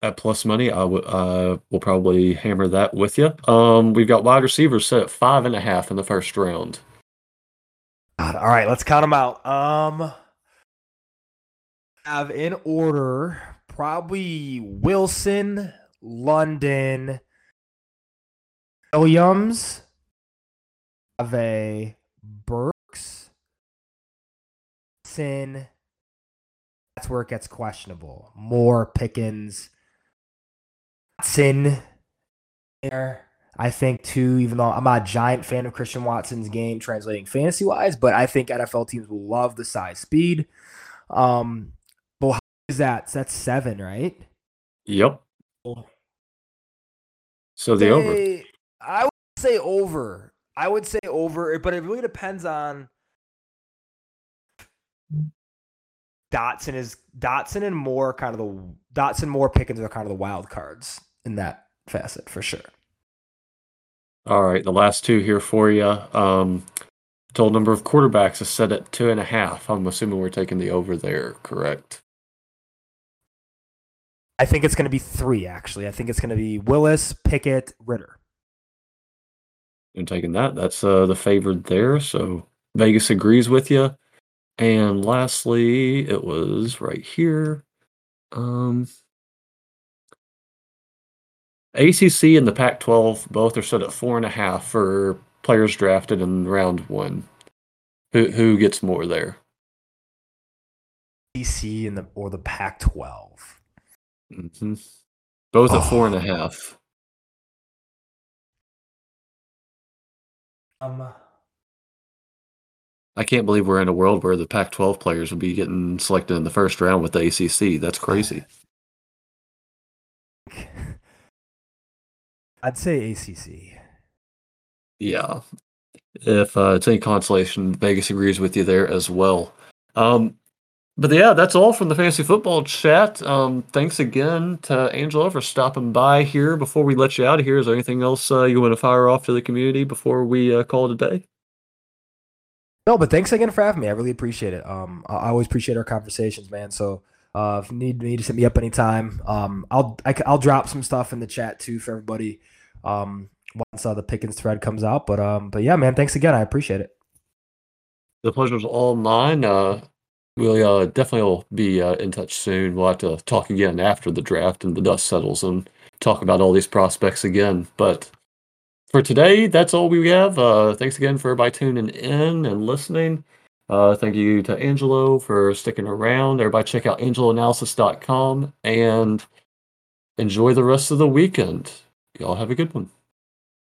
At plus money, I would uh, will probably hammer that with you. Um, we've got wide receivers set at five and a half in the first round. God, all right, let's count them out. Um, have in order probably Wilson, London, Williams, have a Burks, Sin. That's where it gets questionable. Moore Pickens, Sin there. I think too, even though I'm not a giant fan of Christian Watson's game translating fantasy wise, but I think NFL teams will love the size speed. Um, but how is that? So that's seven, right? Yep. So the over. I would say over. I would say over, but it really depends on Dotson is Dotson and Moore kind of the Dotson Moore Pickens are kind of the wild cards in that facet for sure. All right, the last two here for you. Um, total number of quarterbacks is set at two and a half. I'm assuming we're taking the over there, correct? I think it's going to be three actually. I think it's going to be Willis, Pickett, Ridder. I'm taking that. That's uh, the favored there. So Vegas agrees with you. And lastly, it was right here. Um, ACC and the Pac-12 both are set at four and a half for players drafted in round one. Who who gets more there? DC and the or the Pac-12. hmm Both at four and a Oh. half. Um, I can't believe we're in a world where the Pac-12 players will be getting selected in the first round with the ACC. That's crazy. I'd say ACC. Yeah. If uh, it's any consolation, Vegas agrees with you there as well. Um, but yeah, that's all from the fantasy football chat. Um, thanks again to Angelo for stopping by here. Before we let you out of here, is there anything else uh, you want to fire off to the community before we uh, call it a day? No, but thanks again for having me. I really appreciate it. Um, I I always appreciate our conversations, man. So, uh, if you need me, just hit me up anytime. Um, I'll I, will drop some stuff in the chat too for everybody. Um, once uh, the Pickens thread comes out. But um, but yeah, man, thanks again. I appreciate it. The pleasure's all mine. Uh, we'll uh, definitely will be uh, in touch soon. We'll have to talk again after the draft and the dust settles and talk about all these prospects again. But for today, that's all we have. Uh, thanks again for everybody tuning in and listening. Uh, thank you to Angelo for sticking around. Everybody check out angeloanalysis.com and enjoy the rest of the weekend. Y'all have a good one.